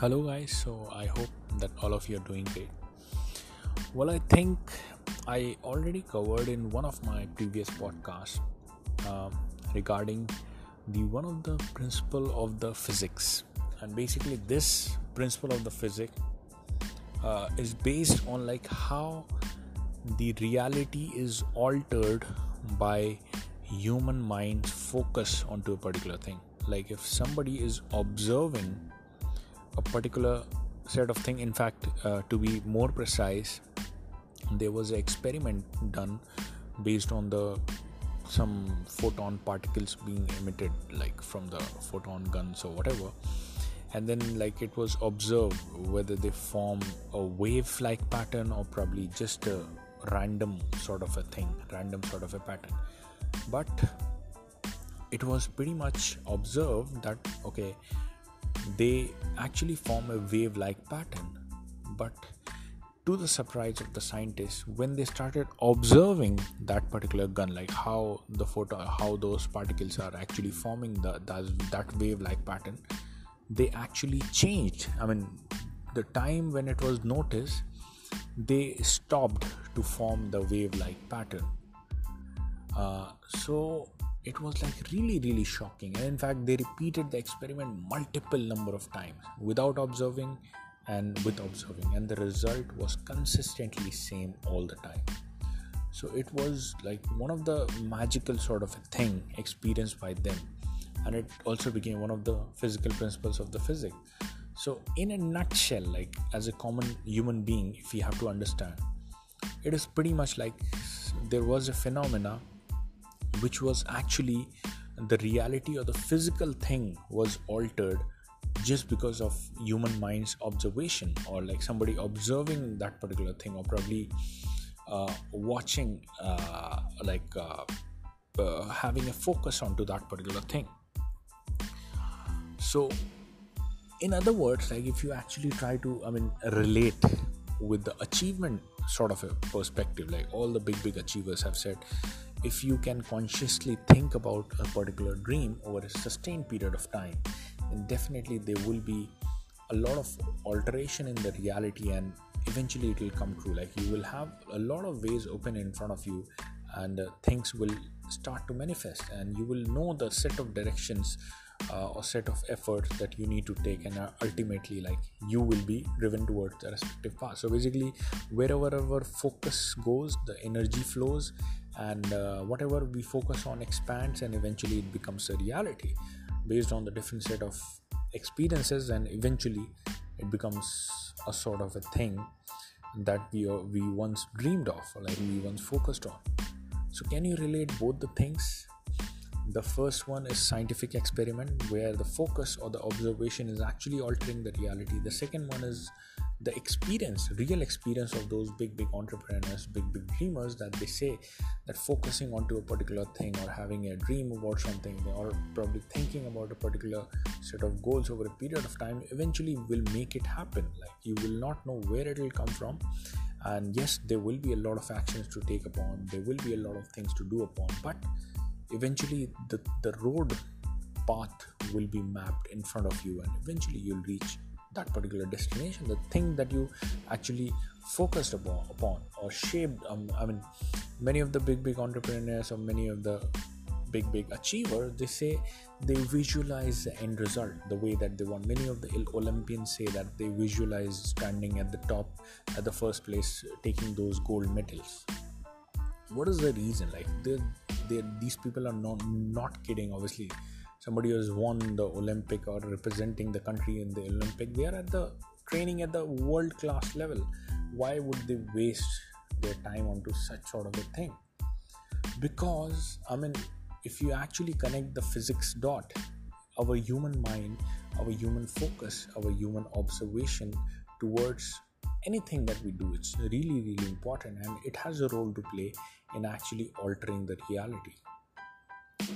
Hello, guys. So, I hope that all of you are doing great. Well, I think I already covered in one of my previous podcasts uh, regarding the one of the principle of the physics, and basically, this principle of the physics uh, is based on like how the reality is altered by human mind's focus onto a particular thing like if somebody is observing a particular set of thing. In fact uh, to be more precise there was an experiment done based on the some photon particles being emitted like from the photon guns or whatever. And then like it was observed whether they form a wave like pattern or probably just a random sort of a thing random sort of a pattern. But it was pretty much observed that okay they actually form a wave like pattern. But to the surprise of the scientists when they started observing that particular gun like how the photo how those particles are actually forming the, that, that wave like pattern they actually changed. I mean the time when it was noticed they stopped to form the wave like pattern. Uh, so it was like really really shocking. And in fact they repeated the experiment multiple number of times without observing and with observing. And the result was consistently same all the time. So it was like one of the magical sort of a thing experienced by them. And it also became one of the physical principles of the physics so in a nutshell like as a common human being if we have to understand it is pretty much like there was a phenomena which was actually the reality or the physical thing was altered just because of human mind's observation or like somebody observing that particular thing or probably uh, watching uh, like uh, uh having a focus onto that particular thing. So in other words like if you actually try to i mean relate with the achievement sort of a perspective like all the big big achievers have said if you can consciously think about a particular dream over a sustained period of time then definitely there will be a lot of alteration in the reality and eventually it will come true. Like you will have a lot of ways open in front of you and uh, things will start to manifest and you will know the set of directions uh, set of efforts that you need to take and uh, ultimately like you will be driven towards the respective path. So basically wherever our focus goes the energy flows and uh, whatever we focus on expands and eventually it becomes a reality. Based on the different set of experiences and eventually it becomes a sort of a thing that we uh, we once dreamed of like we once focused on. So can you relate both the things the first one is scientific experiment where the focus or the observation is actually altering the reality. The second one is the experience real experience of those big big entrepreneurs big big dreamers that they say that focusing onto a particular thing or having a dream about something or probably thinking about a particular set of goals over a period of time eventually will make it happen. Like you will not know where it will come from. And yes there will be a lot of actions to take upon. There will be a lot of things to do upon. But eventually the, the road path will be mapped in front of you and eventually you'll reach that particular destination. The thing that you actually focused upon, upon or shaped um, i mean many of the big big entrepreneurs or many of the big big achievers they say they visualize the end result the way that they want. Many of the olympians say that they visualize standing at the top at the first place taking those gold medals. What is the reason? Like they they these people are not not kidding obviously somebody who has won the Olympic or representing the country in the Olympic, they are at the training at the world class level. Why would they waste their time onto such sort of a thing? Because, I mean, if you actually connect the physics dot, our human mind, our human focus, our human observation towards anything that we do, it's really, really important and it has a role to play in actually altering the reality.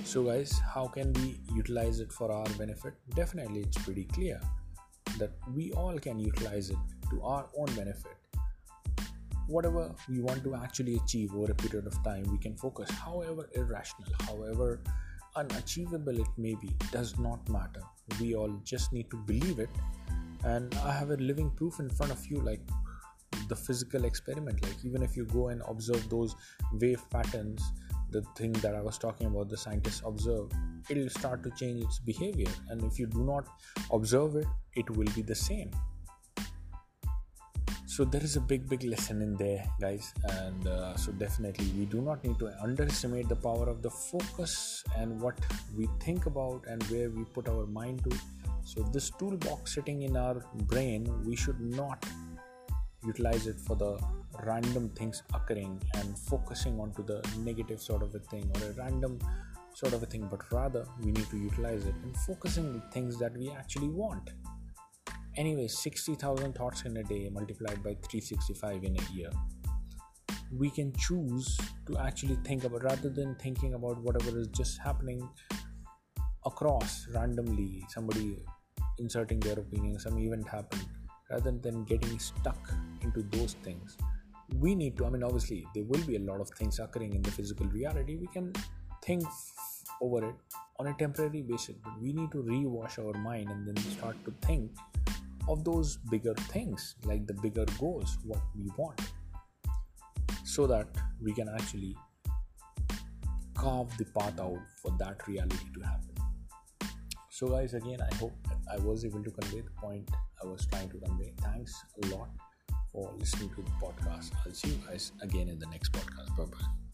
So guys how can we utilize it for our benefit? Definitely it's pretty clear that we all can utilize it to our own benefit. Whatever we want to actually achieve over a period of time we can focus however irrational however unachievable it may be does not matter. We all just need to believe it and i have a living proof in front of you like the physical experiment. Like even if you go and observe those wave patterns the thing that i was talking about the scientists observe it'll start to change its behavior. And if you do not observe it it will be the same. So there is a big big lesson in there guys. And uh, so definitely we do not need to underestimate the power of the focus and what we think about and where we put our mind to so this toolbox sitting in our brain we should not utilize it for the random things occurring and focusing onto the negative sort of a thing or a random sort of a thing but rather we need to utilize it and focusing on things that we actually want Anyway, 60,000 thoughts in a day multiplied by 365 in a year. We can choose to actually think about rather than thinking about whatever is just happening across randomly, somebody inserting their opinion, some event happened, rather than getting stuck into those things. We need to, I mean, obviously, there will be a lot of things occurring in the physical reality. We can think over it on a temporary basis, but we need to rewash our mind and then start to think of those bigger things, like the bigger goals, what we want, so that we can actually carve the path out for that reality to happen. So, guys, again, I hope I was able to convey the point I was trying to convey. Thanks a lot for listening to the podcast. I'll see you guys again in the next podcast. Bye bye.